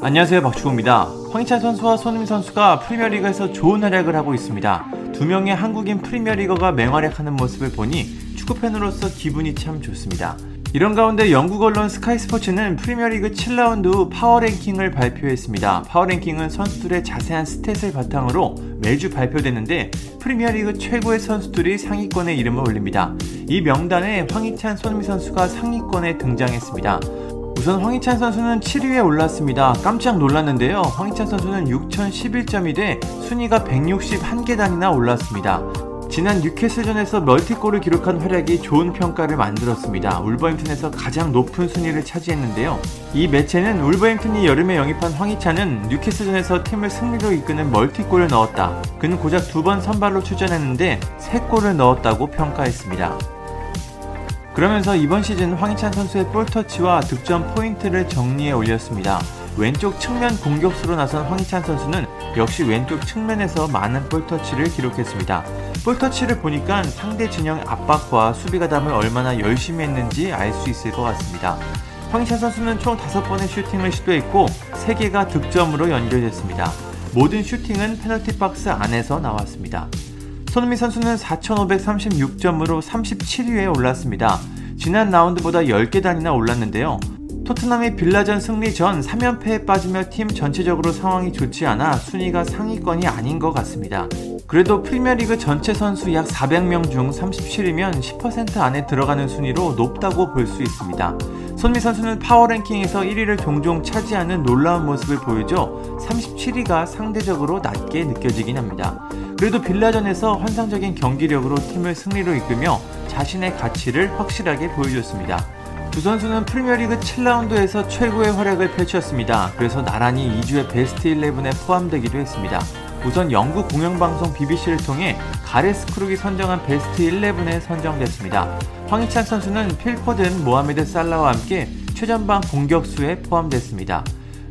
안녕하세요 박주호입니다. 황희찬 선수와 손흥민 선수가 프리미어리그에서 좋은 활약을 하고 있습니다. 두 명의 한국인 프리미어리거가 맹활약하는 모습을 보니 축구팬으로서 기분이 참 좋습니다. 이런 가운데 영국 언론 스카이스포츠는 프리미어리그 7라운드 후 파워랭킹을 발표했습니다. 파워랭킹은 선수들의 자세한 stat을 바탕으로 매주 발표되는데 프리미어리그 최고의 선수들이 상위권에 이름을 올립니다. 이 명단에 황희찬, 손흥민 선수가 상위권에 등장했습니다. 우선 황희찬 선수는 7위에 올랐습니다. 깜짝 놀랐는데요. 황희찬 선수는 6,011점이 돼 순위가 161계단이나 올랐습니다. 지난 뉴캐슬전에서 멀티골을 기록한 활약이 좋은 평가를 만들었습니다. 울버햄튼에서 가장 높은 순위를 차지했는데요. 이 매체는 울버햄튼이 여름에 영입한 황희찬은 뉴캐슬전에서 팀을 승리로 이끄는 멀티골을 넣었다. 그는 고작 두 번 선발로 출전했는데 3골을 넣었다고 평가했습니다. 그러면서 이번 시즌 황희찬 선수의 볼터치와 득점 포인트를 정리해 올렸습니다. 왼쪽 측면 공격수로 나선 황희찬 선수는 역시 왼쪽 측면에서 많은 볼터치를 기록했습니다. 볼터치를 보니까 상대 진영 압박과 수비 가담을 얼마나 열심히 했는지 알 수 있을 것 같습니다. 황희찬 선수는 총 5번의 슈팅을 시도했고 3개가 득점으로 연결됐습니다. 모든 슈팅은 페널티 박스 안에서 나왔습니다. 손흥민 선수는 4,536점으로 37위에 올랐습니다. 지난 라운드보다 10계단이나 올랐는데요. 토트넘이 빌라전 승리 전 3연패에 빠지며 팀 전체적으로 상황이 좋지 않아 순위가 상위권이 아닌 것 같습니다. 그래도 프리미어리그 전체 선수 약 400명 중 37이면 10% 안에 들어가는 순위로 높다고 볼 수 있습니다. 손미 선수는 파워랭킹에서 1위를 종종 차지하는 놀라운 모습을 보여줘 37위가 상대적으로 낮게 느껴지긴 합니다. 그래도 빌라전에서 환상적인 경기력으로 팀을 승리로 이끌며 자신의 가치를 확실하게 보여줬습니다. 두 선수는 프리미어리그 7라운드에서 최고의 활약을 펼쳤습니다. 그래서 나란히 2주의 베스트 11에 포함되기도 했습니다. 우선 영국 공영방송 BBC를 통해 가레스 크룩이 선정한 베스트 11에 선정됐습니다. 황희찬 선수는 필포든, 모하메드 살라와 함께 최전방 공격수에 포함됐습니다.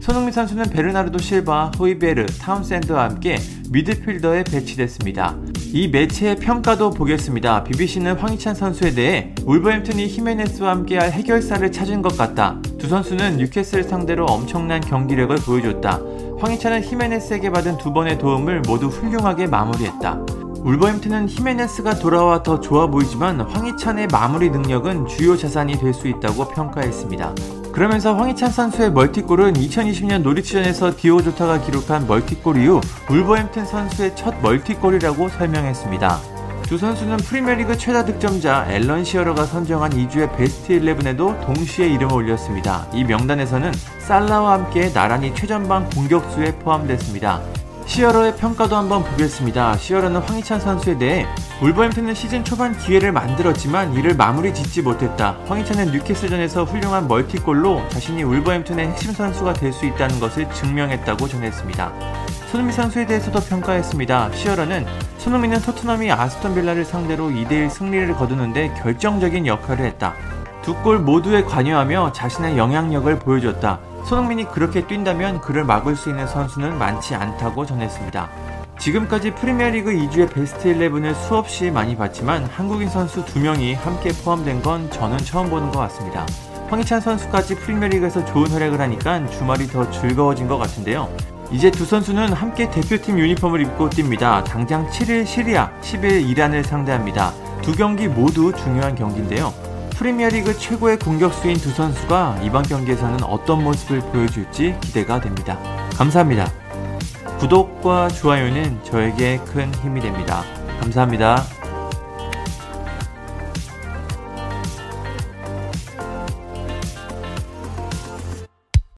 손흥민 선수는 베르나르도 실바, 호이베르, 타운샌드와 함께 미드필더에 배치됐습니다. 이 매체의 평가도 보겠습니다. BBC는 황희찬 선수에 대해 울버햄튼이 히메네스와 함께할 해결사를 찾은 것 같다. 두 선수는 뉴캐슬 상대로 엄청난 경기력을 보여줬다. 황희찬은 히메네스에게 받은 두 번의 도움을 모두 훌륭하게 마무리했다. 울버햄튼은 히메네스가 돌아와 더 좋아 보이지만 황희찬의 마무리 능력은 주요 자산이 될 수 있다고 평가했습니다. 그러면서 황희찬 선수의 멀티골은 2020년 노리치전에서 디오고 조타가 기록한 멀티골 이후 울버햄튼 선수의 첫 멀티골이라고 설명했습니다. 두 선수는 프리미어리그 최다 득점자 앨런 시어러가 선정한 2주의 베스트 11에도 동시에 이름을 올렸습니다. 이 명단에서는 살라와 함께 나란히 최전방 공격수에 포함됐습니다. 시어러의 평가도 한번 보겠습니다. 시어러는 황희찬 선수에 대해 울버햄튼은 시즌 초반 기회를 만들었지만 이를 마무리 짓지 못했다. 황희찬은 뉴캐슬전에서 훌륭한 멀티골로 자신이 울버햄튼의 핵심 선수가 될 수 있다는 것을 증명했다고 전했습니다. 손흥민 선수에 대해서도 평가했습니다. 시어러는 손흥민은 토트넘이 아스톤 빌라를 상대로 2대1 승리를 거두는데 결정적인 역할을 했다. 두 골 모두에 관여하며 자신의 영향력을 보여줬다. 손흥민이 그렇게 뛴다면 그를 막을 수 있는 선수는 많지 않다고 전했습니다. 지금까지 프리미어리그 2주의 베스트 11을 수없이 많이 봤지만 한국인 선수 2명이 함께 포함된 건 저는 처음 보는 것 같습니다. 황희찬 선수까지 프리미어리그에서 좋은 활약을 하니까 주말이 더 즐거워진 것 같은데요. 이제 두 선수는 함께 대표팀 유니폼을 입고 뜁니다. 당장 7일 시리아, 10일 이란을 상대합니다. 두 경기 모두 중요한 경기인데요. 프리미어리그 최고의 공격수인 두 선수가 이번 경기에서는 어떤 모습을 보여줄지 기대가 됩니다. 감사합니다. 구독과 좋아요는 저에게 큰 힘이 됩니다. 감사합니다.